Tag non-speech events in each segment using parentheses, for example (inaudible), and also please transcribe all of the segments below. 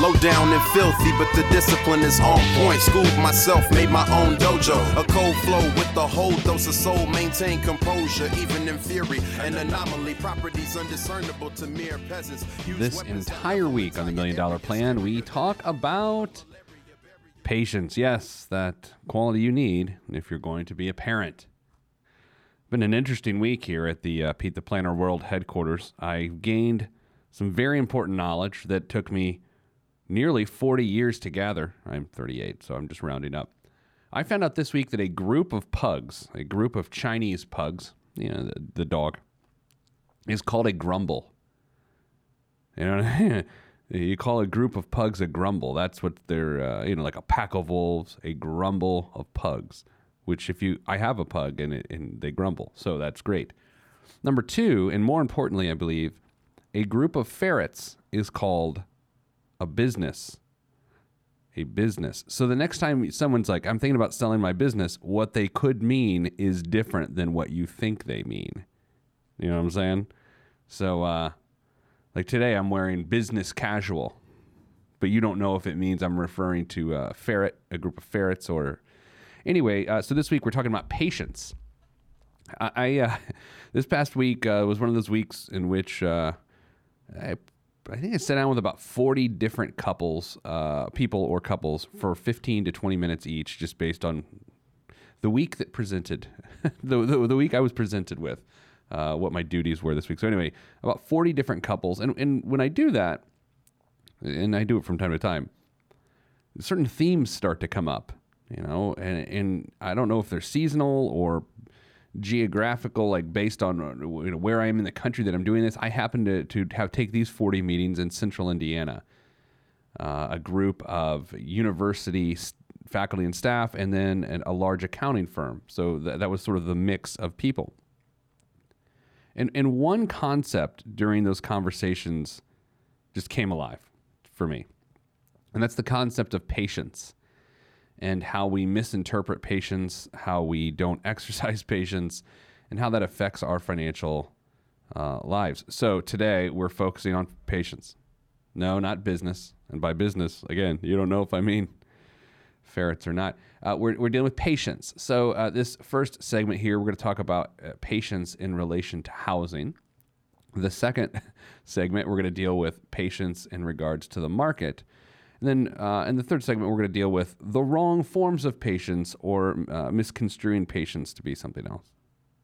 Low down and filthy, but the discipline is on point. Schooled myself, made my own dojo. A cold flow with the whole dose of soul. Maintain composure, even in theory. An anomaly, properties undiscernible to mere peasants. Use This entire week on the Million Dollar Plan, we talk about patience. Yes, that quality you need if you're going to be a parent. Been an interesting week here at the uh, Pete the Planner World headquarters. I gained some very important knowledge that took me nearly 40 years to gather. I'm 38, so I'm just rounding up. I found out this week that a group of pugs, a group of Chinese pugs, you know, the, the dog, is called a grumble. You know, (laughs) you call a group of pugs a grumble. That's what they're, uh, you know, like a pack of wolves, a grumble of pugs. Which, if you, I have a pug and it, and they grumble, so that's great. Number two, and more importantly, I believe, a group of ferrets is called a business. A business. So the next time someone's like, I'm thinking about selling my business, what they could mean is different than what you think they mean. You know what I'm saying? So, uh, like today, I'm wearing business casual, but you don't know if it means I'm referring to a ferret, a group of ferrets, or anyway. Uh, so this week we're talking about patience. I, I uh, (laughs) this past week uh, was one of those weeks in which uh, I, I think I sat down with about 40 different couples, uh, people or couples, for 15 to 20 minutes each, just based on the week that presented, (laughs) the, the, the week I was presented with, uh, what my duties were this week. So anyway, about 40 different couples. And, and when I do that, and I do it from time to time, certain themes start to come up, you know, and, and I don't know if they're seasonal or geographical, like based on uh, you know, where I am in the country that I'm doing this. I happen to, to have take these 40 meetings in central Indiana, uh, a group of university s- faculty and staff, and then an, a large accounting firm. So th- that was sort of the mix of people. And, and one concept during those conversations just came alive for me. And that's the concept of patience and how we misinterpret patience, how we don't (laughs) exercise patience, and how that affects our financial uh, lives. So today we're focusing on patience. No, not business. And by business, again, you don't know if I mean ferrets or not. Uh, we're, we're dealing with patience. So, uh, this first segment here, we're going to talk about uh, patience in relation to housing. The second (laughs) segment, we're going to deal with patience in regards to the market. And then uh, in the third segment, we're going to deal with the wrong forms of patience or uh, misconstruing patience to be something else.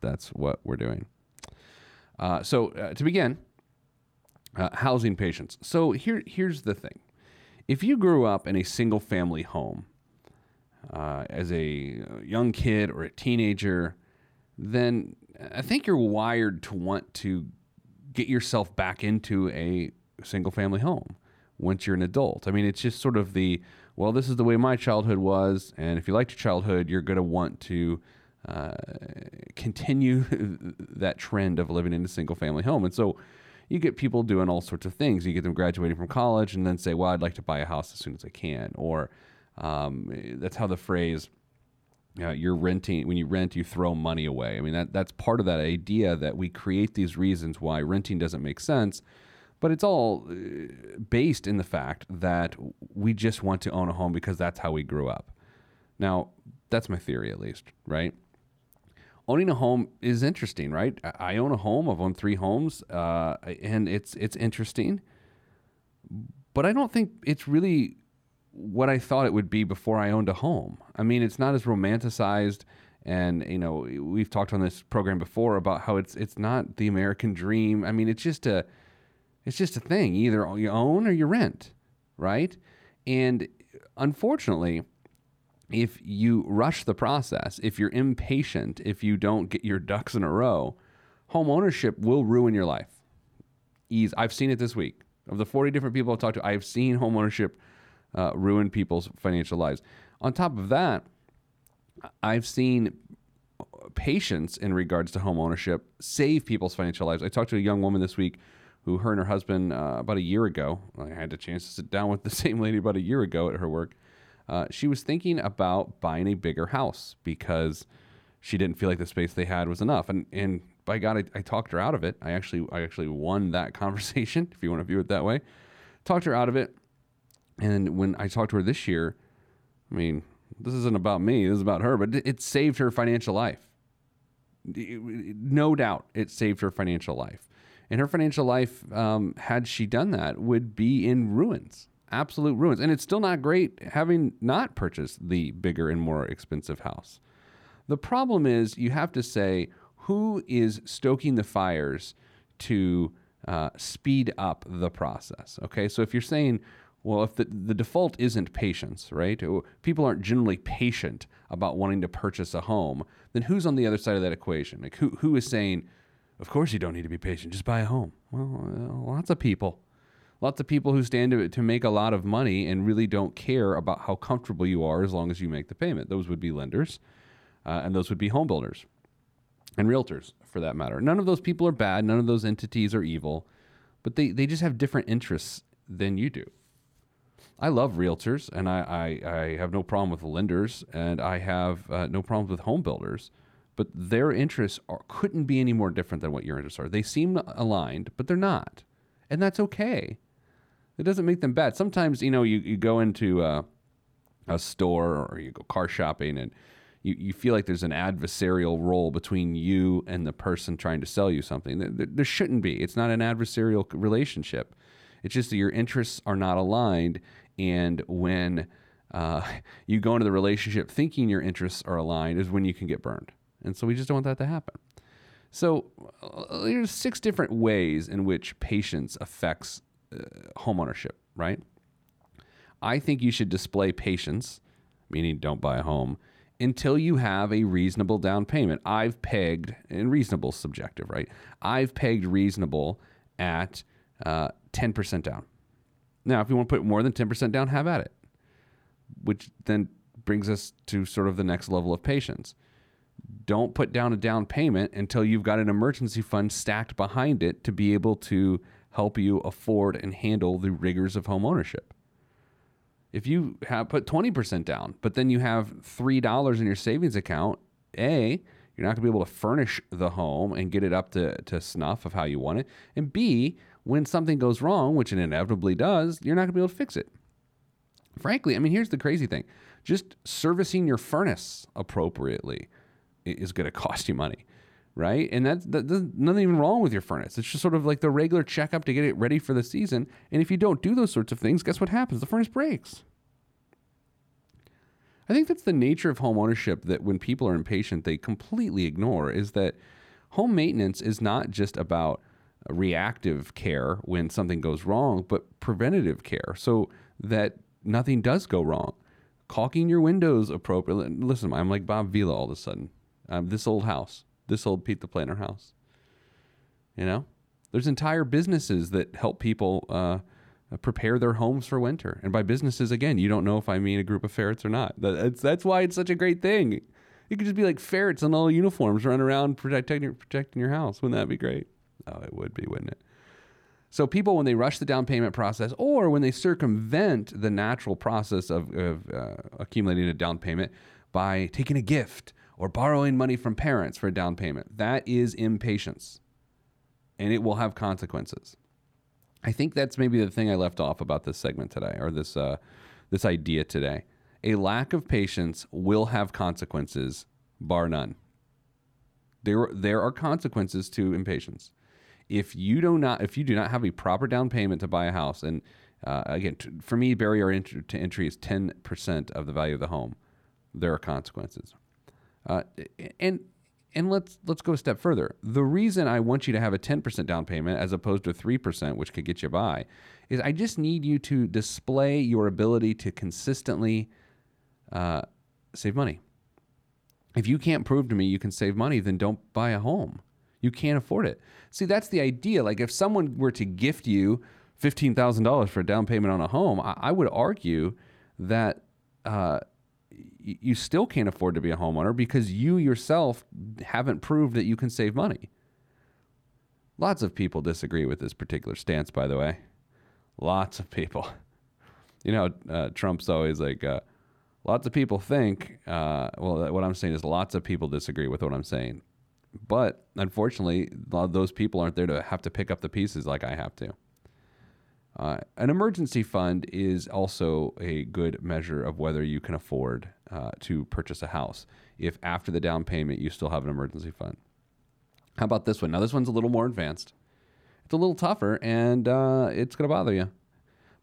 That's what we're doing. Uh, so, uh, to begin, uh, housing patience. So, here, here's the thing if you grew up in a single family home, uh, as a young kid or a teenager, then I think you're wired to want to get yourself back into a single family home once you're an adult. I mean, it's just sort of the, well, this is the way my childhood was. And if you liked your childhood, you're going to want to uh, continue (laughs) that trend of living in a single family home. And so you get people doing all sorts of things. You get them graduating from college and then say, well, I'd like to buy a house as soon as I can. Or um, that's how the phrase, uh, you're renting when you rent you throw money away i mean that that's part of that idea that we create these reasons why renting doesn't make sense but it's all uh, based in the fact that we just want to own a home because that's how we grew up now that's my theory at least right owning a home is interesting right i own a home i've owned three homes uh, and it's it's interesting but i don't think it's really what I thought it would be before I owned a home. I mean, it's not as romanticized and you know, we've talked on this program before about how it's it's not the American dream. I mean, it's just a it's just a thing. Either you own or you rent, right? And unfortunately, if you rush the process, if you're impatient, if you don't get your ducks in a row, home ownership will ruin your life. Ease. I've seen it this week. Of the 40 different people I've talked to, I've seen home ownership uh, ruin people's financial lives. On top of that, I've seen patience in regards to home ownership save people's financial lives. I talked to a young woman this week who her and her husband uh, about a year ago. I had a chance to sit down with the (laughs) same lady about a year ago at her work. Uh, she was thinking about buying a bigger house because she didn't feel like the space they had was enough. And and by God, I, I talked her out of it. I actually I actually won that (laughs) conversation, if you want to view it that way. Talked her out of it. And when I talked to her this year, I mean, this isn't about me. This is about her, but it saved her financial life. No doubt, it saved her financial life. And her financial life, um, had she done that, would be in ruins, absolute ruins. And it's still not great having not purchased the bigger and more expensive house. The problem is you have to say who is stoking the fires to uh, speed up the process. Okay, so if you're saying, well, if the, the default isn't patience, right? People aren't generally patient about wanting to purchase a home, then who's on the other side of that equation? Like who, who is saying, of course you don't need to be patient, just buy a home? Well, lots of people. Lots of people who stand to, to make a lot of money and really don't care about how comfortable you are as long as you make the payment. Those would be lenders, uh, and those would be home builders and realtors for that matter. None of those people are bad, none of those entities are evil, but they, they just have different interests than you do. I love realtors and I, I, I have no problem with lenders and I have uh, no problems with home builders, but their interests are, couldn't be any more different than what your interests are. They seem aligned, but they're not. And that's okay. It doesn't make them bad. Sometimes, you know, you, you go into uh, a store or you go car shopping and you, you feel like there's an adversarial role between you and the person trying to sell you something. There, there shouldn't be. It's not an adversarial relationship. It's just that your interests are not aligned. And when uh, (laughs) you go into the relationship thinking your interests are aligned, is when you can get burned. And so we just don't want that to happen. So uh, there's six different ways in which patience affects uh, homeownership, right? I think you should display patience, meaning don't buy a home, until you have a reasonable down payment. I've pegged, and reasonable subjective, right? I've pegged reasonable at uh, 10% down. Now, if you want to put more than 10% down, have at it, which then brings us to sort of the next level of patience. Don't put down a down payment until you've got an emergency fund stacked behind it to be able to help you afford and handle the rigors of home ownership. If you have put 20% down, but then you have $3 in your savings account, A, you're not going to be able to furnish the home and get it up to, to snuff of how you want it. And B, when something goes wrong, which it inevitably does, you're not going to be able to fix it. Frankly, I mean, here's the crazy thing just servicing your furnace appropriately is going to cost you money, right? And that's, that, there's nothing even wrong with your furnace. It's just sort of like the regular checkup to get it ready for the season. And if you don't do those sorts of things, guess what happens? The furnace breaks. I think that's the nature of home ownership that when people are impatient, they completely ignore is that home maintenance is not just about reactive care when something goes wrong, but preventative care so that nothing does go wrong. Caulking your windows appropriately. Listen, I'm like Bob Vila all of a sudden. Um, this old house, this old Pete the Planner house. You know, there's entire businesses that help people uh, prepare their homes for winter. And by businesses, again, you don't know if I mean a group of ferrets or not. That's that's why it's such a great thing. You could just be like ferrets in all uniforms running around protecting protecting your house. Wouldn't that be great? Oh, it would be, wouldn't it? So people, when they rush the down payment process, or when they circumvent the natural process of, of uh, accumulating a down payment by taking a gift or borrowing money from parents for a down payment, that is impatience, and it will have consequences. I think that's maybe the thing I left off about this segment today, or this uh, this idea today. A lack of patience will have consequences, bar none. There, there are consequences to impatience if you do not if you do not have a proper down payment to buy a house, and uh, again, t- for me, barrier to entry is ten percent of the value of the home. There are consequences, uh, and and let's let's go a step further. The reason I want you to have a ten percent down payment as opposed to three percent, which could get you by, is I just need you to display your ability to consistently uh, save money. If you can't prove to me you can save money, then don't buy a home. You can't afford it. See, that's the idea. Like if someone were to gift you $15,000 for a down payment on a home, I, I would argue that uh, you still can't afford to be a homeowner because you yourself haven't proved that you can save money. Lots of people disagree with this particular stance, by the way. Lots of people. (laughs) You know, uh, Trump's always like, uh, lots of people think, uh, well, what I'm saying is lots of people disagree with what I'm saying. But unfortunately, those people aren't there to have to pick up the pieces like I have to. Uh, an emergency fund is also a good measure of whether you can afford uh, to purchase a house. If after the down payment you still have an emergency fund. How about this one? Now, this one's a little more advanced. It's a little tougher and uh, it's going to bother you.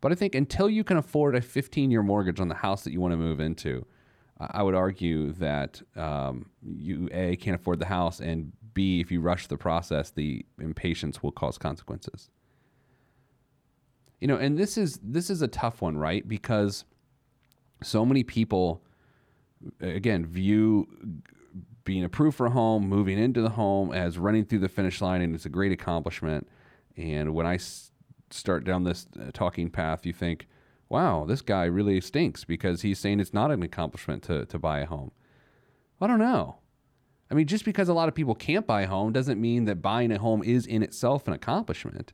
But I think until you can afford a 15 year mortgage on the house that you want to move into, I would argue that um, you A, can't afford the house, and B, if you rush the process, the impatience will cause consequences. You know, and this is this is a tough one, right? Because so many people, again, view being approved for a home, moving into the home as running through the finish line, and it's a great accomplishment. And when I start down this uh, talking path, you think, wow, this guy really stinks because he's saying it's not an accomplishment to, to buy a home. I don't know. I mean, just because a lot of people can't buy a home doesn't mean that buying a home is in itself an accomplishment.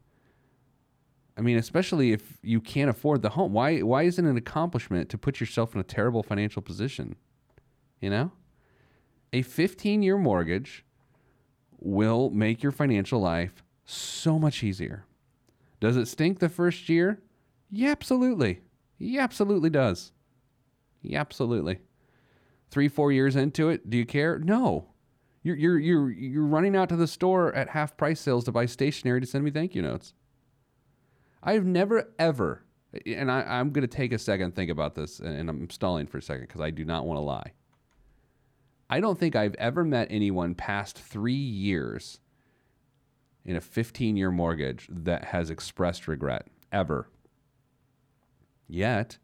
I mean, especially if you can't afford the home. Why why isn't it an accomplishment to put yourself in a terrible financial position? You know? A 15-year mortgage will make your financial life so much easier. Does it stink the first year? Yeah, absolutely. Yeah, absolutely does. Yeah, absolutely. Three, four years into it, do you care? No. You're you're you're you're running out to the store at half price sales to buy stationery to send me thank you notes. I've never ever, and I, I'm going to take a second think about this, and I'm stalling for a second because I do not want to lie. I don't think I've ever met anyone past three years in a 15 year mortgage that has expressed regret ever. Yet,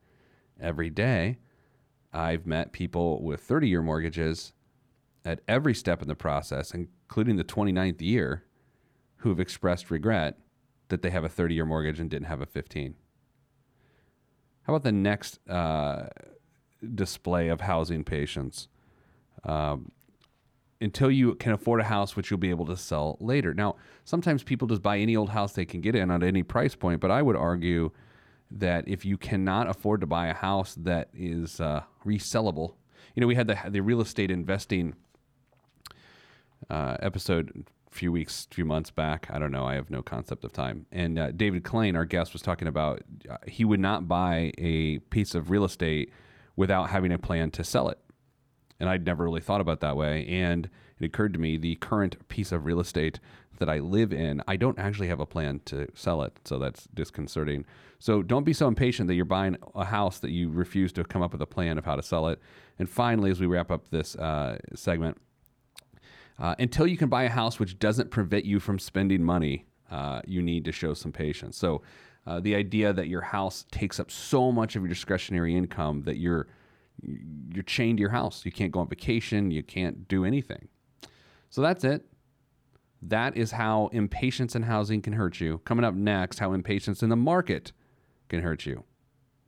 every day, I've met people with 30 year mortgages at every step in the process, including the 29th year, who have expressed regret that they have a 30 year mortgage and didn't have a 15. How about the next uh, display of housing patience? Um, until you can afford a house which you'll be able to sell later. Now, sometimes people just buy any old house they can get in at any price point, but I would argue that if you cannot afford to buy a house that is uh, resellable, you know, we had the the real estate investing uh, episode few weeks, few months back. I don't know. I have no concept of time. And uh, David Klein, our guest, was talking about uh, he would not buy a piece of real estate without having a plan to sell it and I'd never really thought about that way. And it occurred to me the current piece of real estate that I live in, I don't actually have a plan to sell it, so that's disconcerting. So don't be so impatient that you're buying a house that you refuse to come up with a plan of how to sell it. And finally, as we wrap up this uh, segment, uh, until you can buy a house which doesn't prevent you from spending money, uh, you need to show some patience. So uh, the idea that your house takes up so much of your discretionary income that you're you're chained to your house. You can't go on vacation. You can't do anything. So that's it. That is how impatience in housing can hurt you. Coming up next, how impatience in the market can hurt you.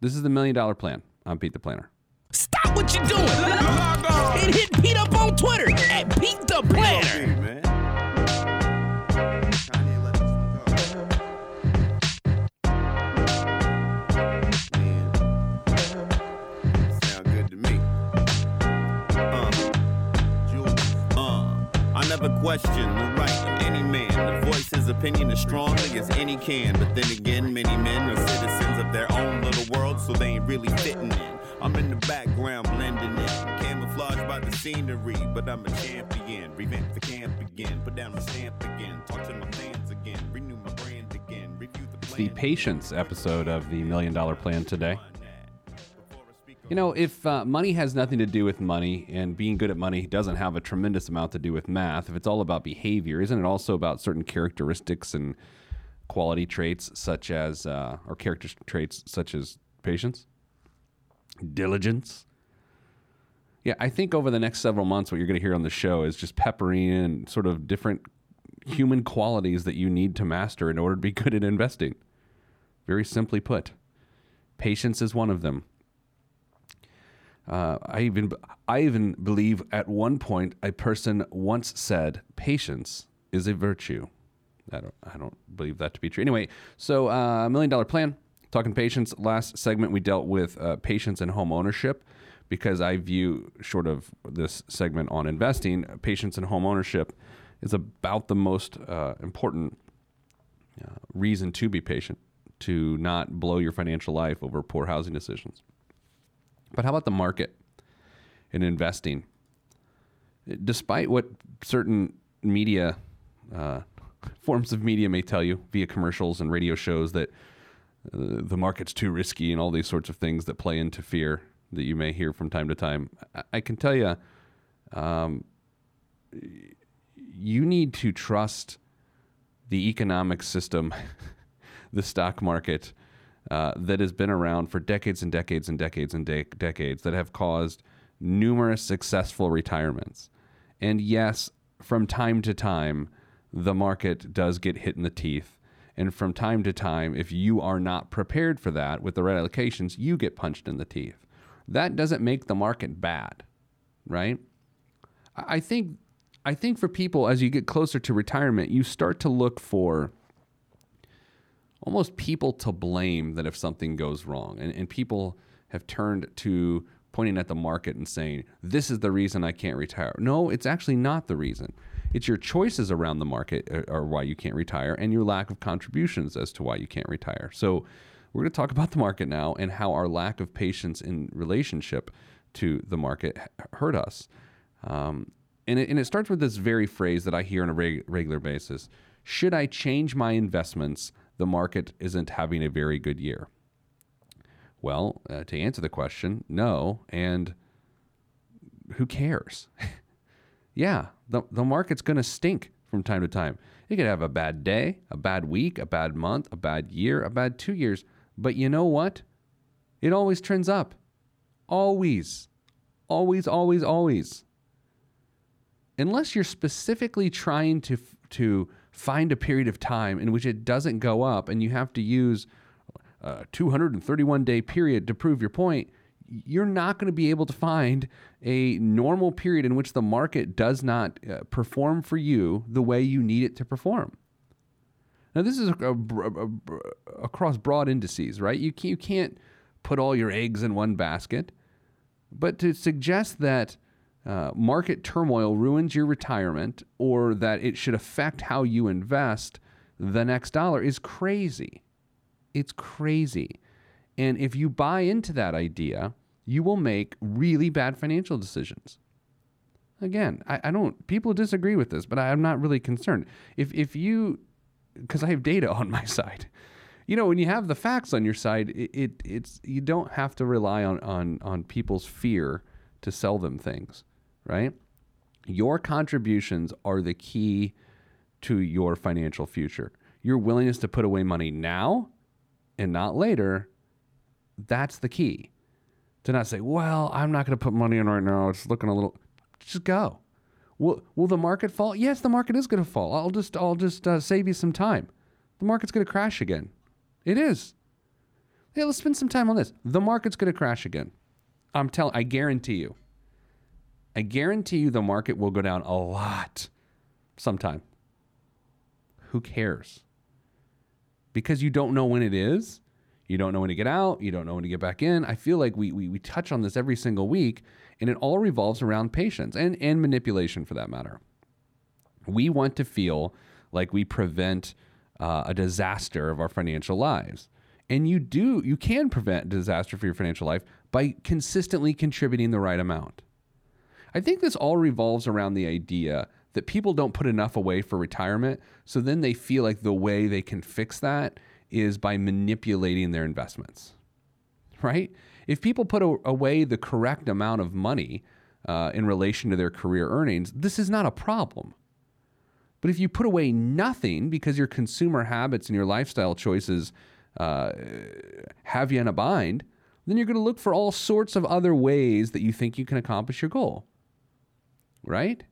This is the Million Dollar Plan. I'm Pete the Planner. Stop what you're doing and hit Pete up on Twitter at Pete the Planner. Sound good to me. Uh, uh, I never question the right of any man to voice his opinion as strongly as any can. But then again, many men are citizens of their own little world, so they ain't really fitting in. I'm in the background blending in, camouflaged by the scenery, but I'm a champion. Revamp the camp again, put down my stamp again, talk to my fans again, renew my brand again, review the. It's the patience episode of the Million Dollar Plan today. You know, if uh, money has nothing to do with money and being good at money doesn't have a tremendous amount to do with math, if it's all about behavior, isn't it also about certain characteristics and quality traits such as, uh, or character traits such as patience, diligence? Yeah, I think over the next several months, what you're going to hear on the show is just peppering in sort of different human qualities that you need to master in order to be good at investing. Very simply put, patience is one of them. Uh, I even I even believe at one point a person once said patience is a virtue. I don't, I don't believe that to be true. Anyway, so uh, million dollar plan. Talking patience. Last segment we dealt with uh, patience and home ownership because I view short of this segment on investing, patience and home ownership is about the most uh, important uh, reason to be patient, to not blow your financial life over poor housing decisions. But how about the market and investing? Despite what certain media uh, forms of media may tell you via commercials and radio shows that uh, the market's too risky and all these sorts of things that play into fear that you may hear from time to time. I, I can tell you, um, you need to trust the economic system, (laughs) the stock market uh, that has been around for decades and decades and decades and de- decades that have caused numerous successful retirements. And yes, from time to time, the market does get hit in the teeth. And from time to time, if you are not prepared for that with the right allocations, you get punched in the teeth. That doesn't make the market bad, right? I think I think for people as you get closer to retirement, you start to look for almost people to blame that if something goes wrong. And, and people have turned to pointing at the market and saying, this is the reason I can't retire. No, it's actually not the reason. It's your choices around the market uh, are why you can't retire and your lack of contributions as to why you can't retire. So we're going to talk about the market now and how our lack of patience in relationship to the market hurt us. Um, and, it, and it starts with this very phrase that I hear on a reg- regular basis Should I change my investments? The market isn't having a very good year. Well, uh, to answer the question, no. And who cares? (laughs) yeah, the, the market's going to stink from time to time. You could have a bad day, a bad week, a bad month, a bad year, a bad two years. But you know what? It always trends up. Always. Always, always, always. Unless you're specifically trying to to find a period of time in which it doesn't go up and you have to use a 231 day period to prove your point, you're not going to be able to find a normal period in which the market does not uh, perform for you the way you need it to perform. Now, this is a, a, a, across broad indices, right? You, can, you can't put all your eggs in one basket. But to suggest that uh, market turmoil ruins your retirement or that it should affect how you invest the next dollar is crazy. It's crazy. And if you buy into that idea, you will make really bad financial decisions. Again, I, I don't, people disagree with this, but I'm not really concerned. If, if you because I have data on my (laughs) side. You know, when you have the facts on your side, it, it, it's you don't have to rely on, on on people's fear to sell them things, right? Your contributions are the key to your financial future. Your willingness to put away money now and not later, that's the key. To not say, well, I'm not going to put money in right now. It's looking a little. Just go. Will will the market fall? Yes, the market is going to fall. I'll just I'll just uh, save you some time. The market's going to crash again. It is. Hey, let's spend some time on this. The market's going to crash again. I'm telling. I guarantee you. I guarantee you, the market will go down a lot, sometime. Who cares? Because you don't know when it is. You don't know when to get out. You don't know when to get back in. I feel like we, we, we touch on this every single week, and it all revolves around patience and, and manipulation for that matter. We want to feel like we prevent uh, a disaster of our financial lives. And you do, you can prevent disaster for your financial life by consistently contributing the right amount. I think this all revolves around the idea that people don't put enough away for retirement. So then they feel like the way they can fix that is by manipulating their investments, right? If people put a, away the correct amount of money uh, in relation to their career earnings, this is not a problem. But if you put away nothing because your consumer habits and your lifestyle choices uh, have you in a bind, then you're going to look for all sorts of other ways that you think you can accomplish your goal. Right?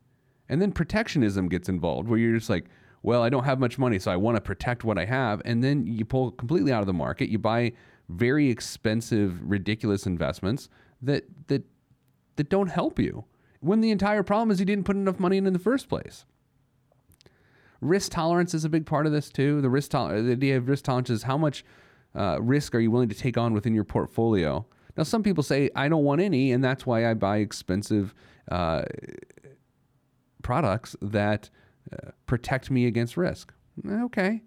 And then protectionism gets involved where you're just like, well, I don't have much money, so I want to protect what I have. And then you pull completely out of the market. You buy very expensive, ridiculous investments that that that don't help you. When the entire problem is you didn't put enough money in in the first place. Risk tolerance is a big part of this too. The risk tol- the idea of risk tolerance is how much uh, risk are you willing to take on within your portfolio. Now, some people say I don't want any, and that's why I buy expensive uh, products that uh, protect me against risk. Okay,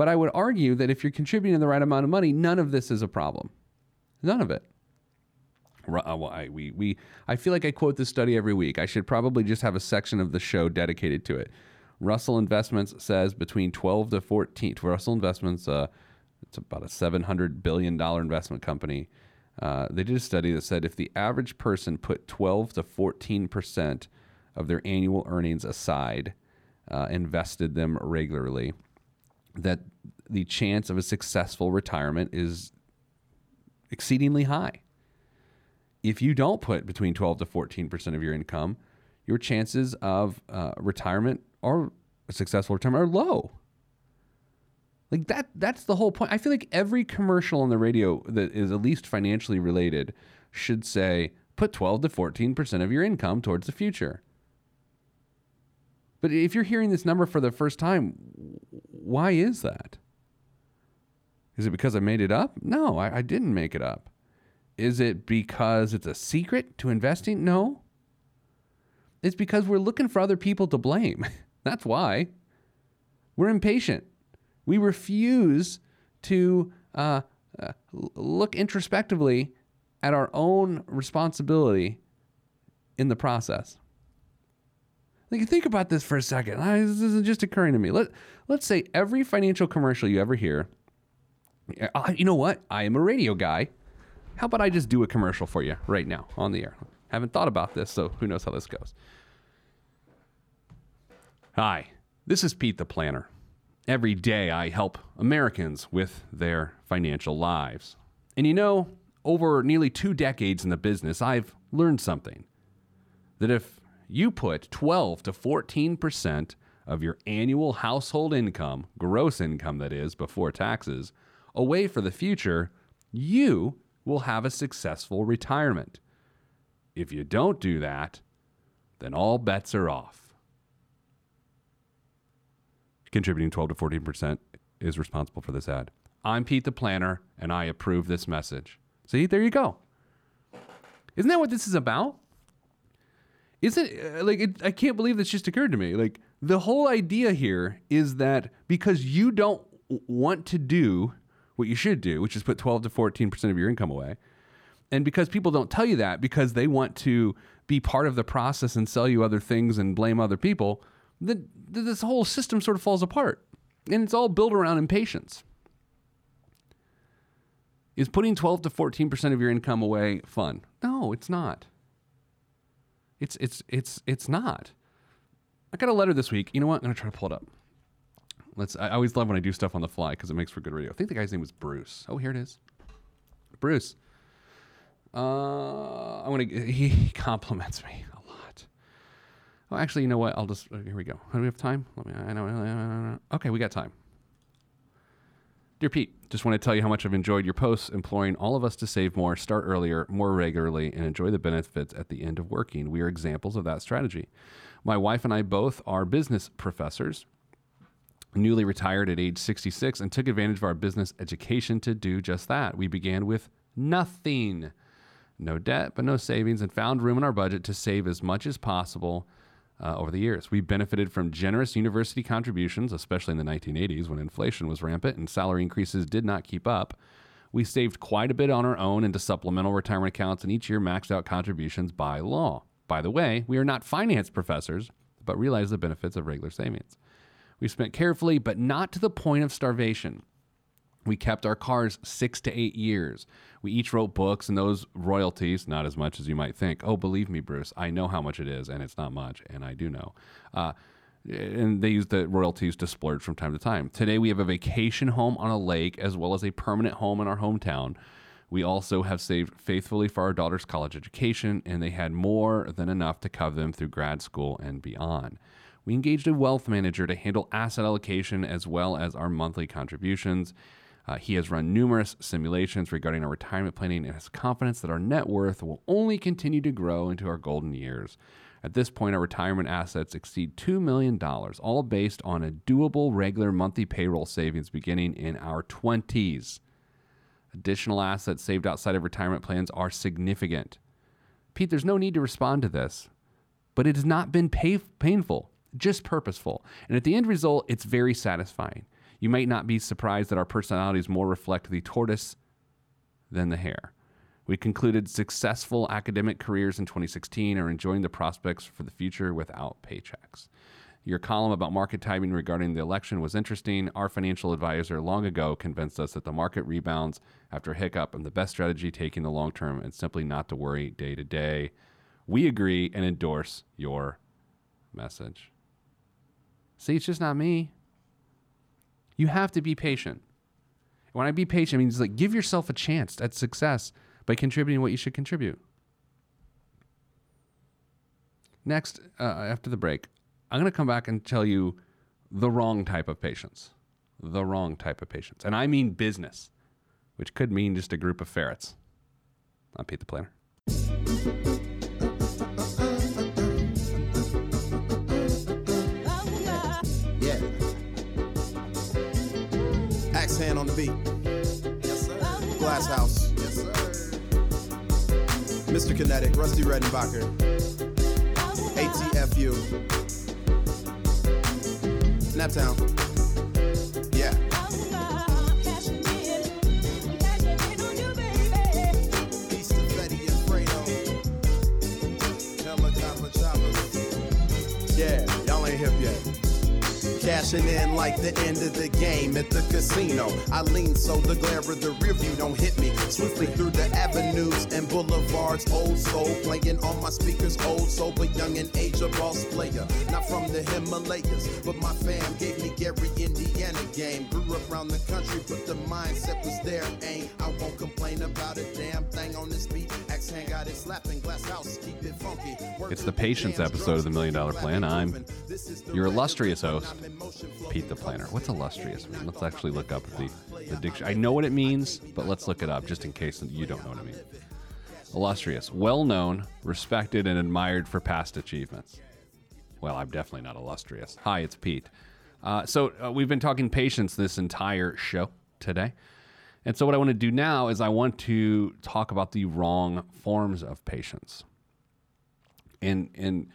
but I would argue that if you're contributing the right amount of money, none of this is a problem. None of it. Uh, well, I, we, we, I feel like I quote this study every week. I should probably just have a section of the show dedicated to it. Russell Investments says between 12 to 14. Russell Investments, uh, it's about a $700 billion investment company. Uh, they did a study that said if the average person put 12 to 14% of their annual earnings aside, uh, invested them regularly, that the chance of a successful retirement is exceedingly high. If you don't put between 12 to 14% of your income, your chances of uh, retirement or a successful retirement are low. Like that that's the whole point. I feel like every commercial on the radio that is at least financially related should say put 12 to 14% of your income towards the future. But if you're hearing this number for the first time, why is that? Is it because I made it up? No, I, I didn't make it up. Is it because it's a secret to investing? No. It's because we're looking for other people to blame. (laughs) That's why. We're impatient. We refuse to uh, uh, look introspectively at our own responsibility in the process. Like, think about this for a second. This isn't just occurring to me. Let, let's say every financial commercial you ever hear, uh, you know what? I am a radio guy. How about I just do a commercial for you right now on the air? Haven't thought about this, so who knows how this goes. Hi, this is Pete the Planner. Every day I help Americans with their financial lives. And you know, over nearly two decades in the business, I've learned something that if you put 12 to 14% of your annual household income, gross income that is, before taxes, away for the future, you will have a successful retirement. If you don't do that, then all bets are off. Contributing 12 to 14% is responsible for this ad. I'm Pete the Planner, and I approve this message. See, there you go. Isn't that what this is about? Isn't uh, like it, I can't believe this just occurred to me. Like the whole idea here is that because you don't want to do what you should do, which is put 12 to 14% of your income away, and because people don't tell you that because they want to be part of the process and sell you other things and blame other people, then this whole system sort of falls apart. And it's all built around impatience. Is putting 12 to 14% of your income away fun? No, it's not. It's it's it's it's not. I got a letter this week. You know what? I'm gonna try to pull it up. Let's. I always love when I do stuff on the fly because it makes for good radio. I think the guy's name was Bruce. Oh, here it is. Bruce. Uh, I'm gonna. He, he (laughs) compliments me a lot. Oh, actually, you know what? I'll just. uh, Here we go. Do we have time? Let me. I know. Okay, we got time. Dear Pete, just want to tell you how much I've enjoyed your posts imploring all of us to save more, start earlier, more regularly, and enjoy the benefits at the end of working. We are examples of that strategy. My wife and I both are business professors, newly retired at age 66, and took advantage of our business education to do just that. We began with nothing no debt, but no savings, and found room in our budget to save as much as possible uh, over the years. We benefited from generous university contributions, especially in the 1980s when inflation was rampant and salary increases did not keep up. We saved quite a bit on our own into supplemental retirement accounts and each year maxed out contributions by law. By the way, we are not finance professors, but realize the benefits of regular savings. We spent carefully, but not to the point of starvation. We kept our cars six to eight years. We each wrote books, and those royalties, not as much as you might think. Oh, believe me, Bruce, I know how much it is, and it's not much, and I do know. Uh, and they use the royalties to splurge from time to time. Today, we have a vacation home on a lake as well as a permanent home in our hometown. We also have saved faithfully for our daughter's college education, and they had more than enough to cover them through grad school and beyond. We engaged a wealth manager to handle asset allocation as well as our monthly contributions. Uh, he has run numerous simulations regarding our retirement planning and has confidence that our net worth will only continue to grow into our golden years. At this point, our retirement assets exceed $2 million, all based on a doable regular monthly payroll savings beginning in our 20s. Additional assets saved outside of retirement plans are significant. Pete, there's no need to respond to this, but it has not been pay- painful, just purposeful. And at the end result, it's very satisfying. You might not be surprised that our personalities more reflect the tortoise than the hare. We concluded successful academic careers in 2016 are enjoying the prospects for the future without paychecks. Your column about market timing regarding the election was interesting. Our financial advisor long ago convinced us that the market rebounds after a hiccup and the best strategy taking the long term and simply not to worry day to day. We agree and endorse your message. See, it's just not me. You have to be patient. When I be patient, it means like give yourself a chance at success by contributing what you should contribute. Next, uh, after the break, I'm going to come back and tell you the wrong type of patience. The wrong type of patience. And I mean business, which could mean just a group of ferrets. I'm Pete the Planner. Hand on the beat. Yes, sir. Glass House. Yes, sir. Mr. Kinetic, Rusty Redenbacher. ATFU. Naptown. Cashing in like the end of the game at the casino. I lean so the glare of the rear view don't hit me. Swiftly through the avenues and boulevards, old soul playing on my speakers, old soul, but young and age a boss player. Not from the Himalayas, but my fam gave me Gary, Indiana game. Around the country, but the mindset was there. Ain't I won't complain about a damn thing on this beat. Axe hand got it slapping, glass house, keep it funky. It's the patience episode of the Million Dollar Plan. I'm your illustrious host, Pete the Planner. What's illustrious mean? Let's actually look up the, the dictionary. I know what it means, but let's look it up just in case you don't know what it means. Illustrious, well known, respected, and admired for past achievements. Well, I'm definitely not illustrious. Hi, it's Pete. Uh, so uh, we've been talking patience this entire show today. And so what I want to do now is I want to talk about the wrong forms of patience. And and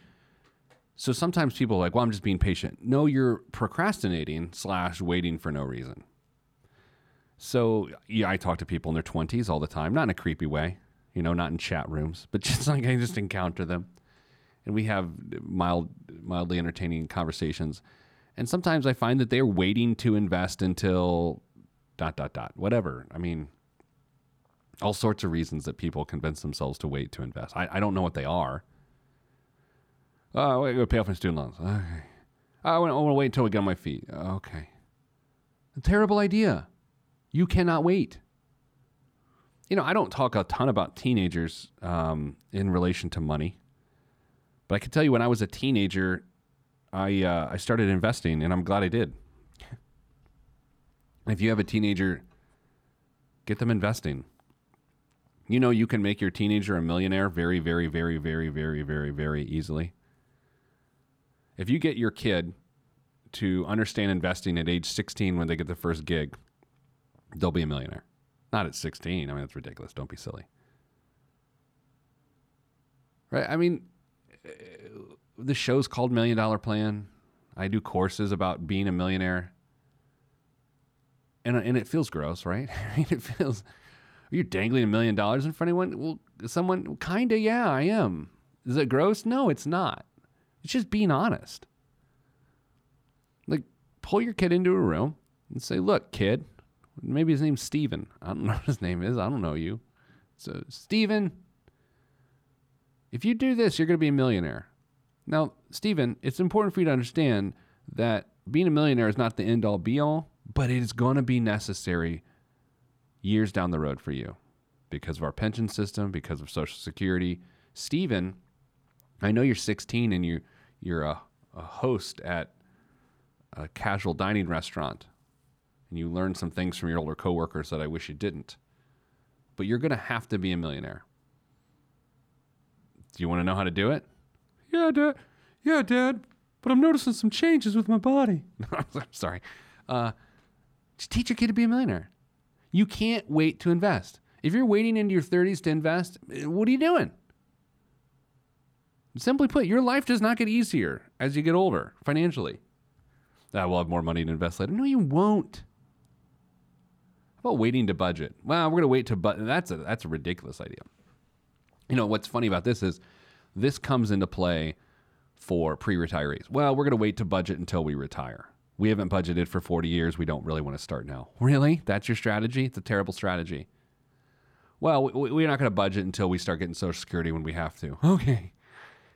so sometimes people are like, well, I'm just being patient. No, you're procrastinating slash waiting for no reason. So yeah, I talk to people in their 20s all the time, not in a creepy way, you know, not in chat rooms, but (laughs) just like I just encounter them, and we have mild, mildly entertaining conversations. And sometimes I find that they're waiting to invest until dot dot dot whatever. I mean, all sorts of reasons that people convince themselves to wait to invest. I, I don't know what they are. Oh, wait, go pay off my student loans. Okay. I want to wait until I get on my feet. Okay. A terrible idea. You cannot wait. You know, I don't talk a ton about teenagers um, in relation to money, but I can tell you when I was a teenager, I uh, I started investing, and I'm glad I did. if you have a teenager, get them investing. You know, you can make your teenager a millionaire very, very, very, very, very, very, very easily. If you get your kid to understand investing at age 16 when they get their first gig, they'll be a millionaire. Not at 16. I mean, that's ridiculous. Don't be silly. Right? I mean, the show's called Million Dollar Plan. I do courses about being a millionaire. And, and it feels gross, right? (laughs) I mean, it feels are you're dangling a million dollars in front of anyone. Well, someone kind of, yeah, I am. Is it gross? No, it's not. It's just being honest. Like, pull your kid into a room and say, look, kid, maybe his name's Steven. I don't (laughs) know what his name is. I don't know you. So, Steven, if you do this, you're going to be a millionaire. Now, Steven, it's important for you to understand that being a millionaire is not the end all be all, but it is going to be necessary years down the road for you because of our pension system, because of Social Security. Steven, I know you're 16 and you you're a, a host at a casual dining restaurant and you learn some things from your older coworkers that I wish you didn't. But you're going to have to be a millionaire. Do you want to know how to do it? Yeah, dad. Yeah, dad. But I'm noticing some changes with my body. (laughs) I'm sorry. Uh, just teach your kid to be a millionaire. You can't wait to invest. If you're waiting into your 30s to invest, eh, what are you doing? Simply put, your life does not get easier as you get older financially. Ah, we'll have more money to invest later. No, you won't. How about waiting to budget? Well, we're going to wait to budget. That's a that's a ridiculous idea. You know what's funny about this is this comes into play for pre-retirees. Well, we're going to wait to budget until we retire. We haven't budgeted for 40 years. We don't really want to start now. Really? That's your strategy? It's a terrible strategy. Well, we- we're not going to budget until we start getting Social Security when we have to. (laughs) Okay.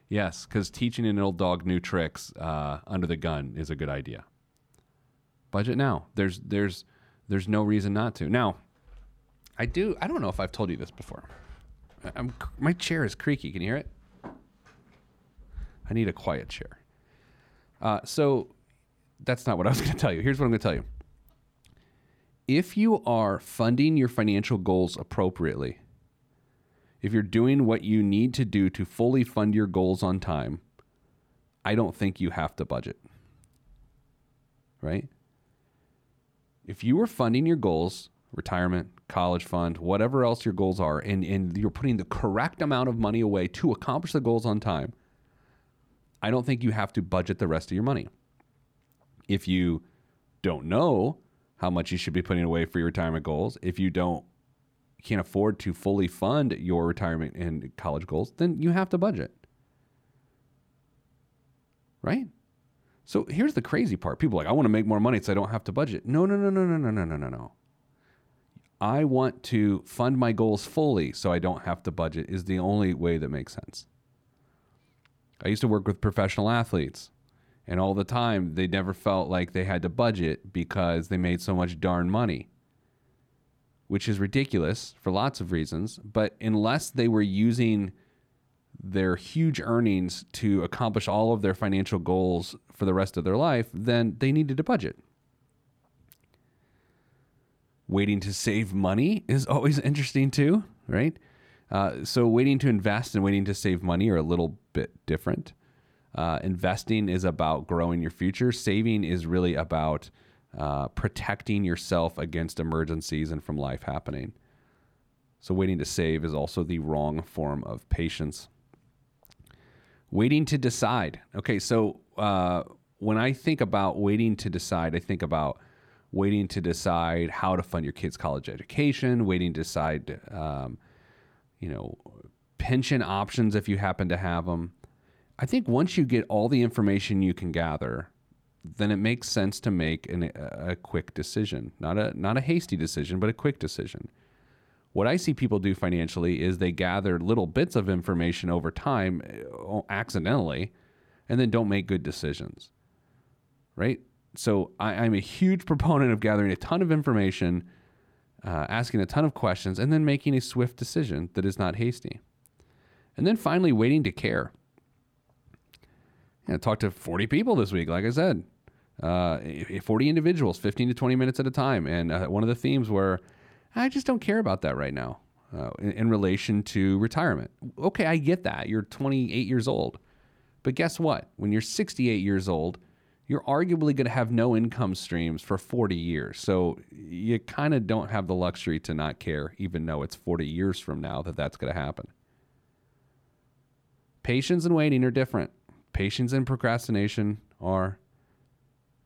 Yes, because teaching an old dog new tricks uh, under the gun is a good idea. Budget now. There's there's there's no reason not to. Now, I do. I don't know if I've told you this before. I'm, my chair is creaky. Can you hear it? I need a quiet chair. Uh, so that's not what (laughs) I was going to tell you. Here's what I'm going to tell you. If you are funding your financial goals appropriately, if you're doing what you need to do to fully fund your goals on time, I don't think you have to budget. Right? If you are funding your goals, retirement, college fund, whatever else your goals are, and, and you're putting the correct amount of money away to accomplish the goals on time, I don't think you have to budget the rest of your money. If you don't know how much you should be putting away for your retirement goals, if you don't can't afford to fully fund your retirement and college goals, then you have to budget. Right? So here's the crazy part. People like, I want to make more money so I don't have to budget. No, no, no, no, no, no, no, no, no, no. I want to fund my goals fully so I don't have to budget is the only way that makes sense. I used to work with professional athletes, and all the time they never felt like they had to budget because they made so much darn money, which is ridiculous for lots of reasons. But unless they were using their huge earnings to accomplish all of their financial goals for the rest of their life, then they needed to budget. Waiting to save money is always (laughs) interesting too, right? Uh, so, waiting to invest and waiting to save money are a little bit different. Uh, investing is about growing your future. Saving is really about uh, protecting yourself against emergencies and from life happening. So, waiting to save is also the wrong form of patience. Waiting to decide. Okay, so uh, when I think about waiting to decide, I think about waiting to decide how to fund your kid's college education, waiting to decide, um, you know, pension options if you happen to have them. I think once you get all the information you can gather, then it makes sense to make an, a quick decision, not a not a hasty decision, but a quick decision. What I see people do financially is they gather little bits of information over time uh, accidentally and then don't make good decisions. Right? So I, I'm a huge (laughs) proponent of gathering a ton of information, uh, asking a ton of questions, and then making a swift decision that is not hasty. And then finally, waiting to care. I talked to 40 people this week, like I said, uh, 40 individuals, 15 to 20 minutes at a time. And uh, one of the themes were, I just don't care about that right now uh, in, in relation to retirement. Okay, I get that. You're 28 years old. But guess what? When you're 68 years old, you're arguably going to have no income streams for 40 years. So you kind of don't have the luxury to not care, even though it's 40 years from now that that's going to happen. Patience and waiting are different. Patience and procrastination are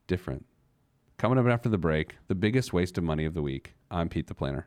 different. Coming up after the break, the biggest waste of money of the week. I'm Pete the Planner.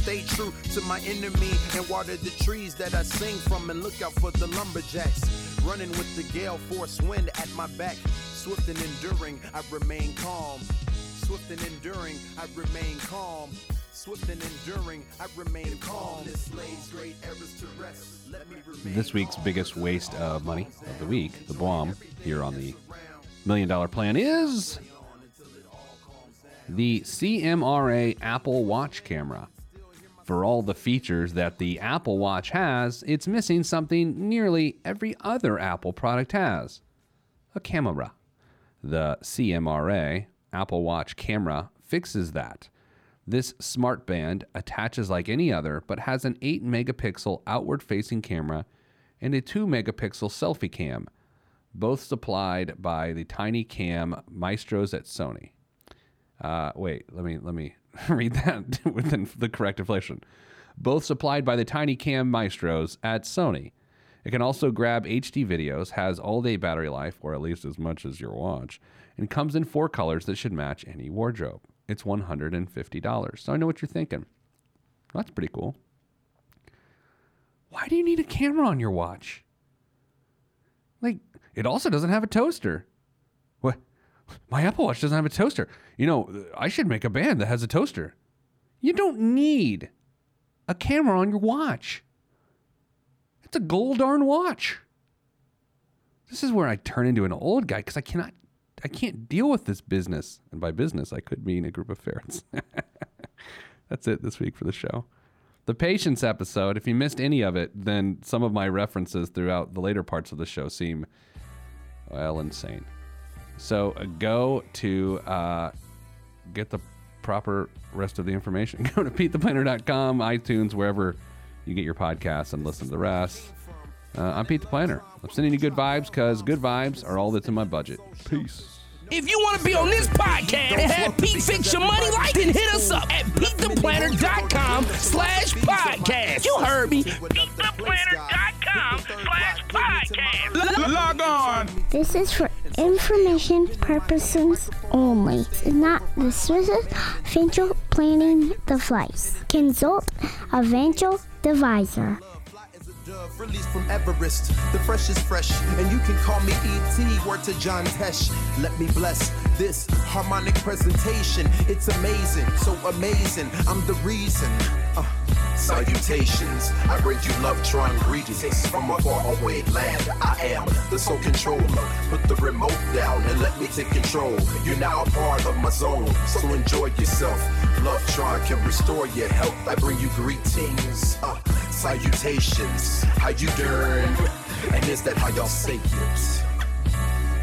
Stay true to my enemy and water the trees that I sing from and look out for the lumberjacks. Running with the gale force wind at my back. Swift and enduring, I remain calm. Swift and enduring, I remain calm. Swift and enduring, I remain calm. This lays great errors to rest. Let me remain This week's biggest waste of money of the week, the bomb here on the Million Dollar Plan is the CMRA Apple Watch camera. For all the features that the Apple Watch has, it's missing something nearly every other Apple product has a camera. The CMRA Apple Watch camera fixes that. This smart band attaches like any other, but has an 8 megapixel outward facing camera and a 2 megapixel selfie cam, both supplied by the Tiny Cam Maestros at Sony. Uh, wait, let me let me (laughs) read that (laughs) within the correct inflation. Both supplied by the Tiny Cam Maestros at Sony. It can also grab HD videos, has all day battery life, or at least as much as your watch, and comes in four colors that should match any wardrobe. It's $150. So I know what you're thinking. That's pretty cool. Why do you need a camera on your watch? Like, it also doesn't have a toaster. My Apple Watch doesn't have a toaster. You know, I should make a band that has a toaster. You don't need a camera on your watch. It's a gold darn watch. This is where I turn into an old guy because I cannot, I can't deal with this business. And by business, I could mean a group of ferrets. (laughs) That's it this week for the show. The patience episode, if you missed any of it, then some of my references throughout the later parts of the show seem, well, insane. So uh, go to uh, get the proper rest of the information. (laughs) Go to PeteThePlanner.com, iTunes, wherever you get your podcasts, and listen to the rest. Uh, I'm Pete the Planner. I'm sending you good vibes because good vibes are all that's in my budget. Peace. If you want to be on this podcast and have Pete fix your money like, then hit us up at PeteThePlanner.com slash podcast. You heard me. PeteThePlanner.com slash podcast. Log on. This is for information purposes only. It's not the Swiss financial planning device. Consult a financial advisor. From Everest, the fresh is fresh, and you can call me ET. Word to John. Let me bless this harmonic presentation. It's amazing, so amazing. I'm the reason. Uh, salutations, I bring you love, drawing greetings from a faraway land. I am the sole controller. Put the remote down and let me take control. You're now a part of my zone, so enjoy yourself. Love Tron can restore your health. I bring you greetings. Uh, salutations, how you doing? And is that how y'all say it?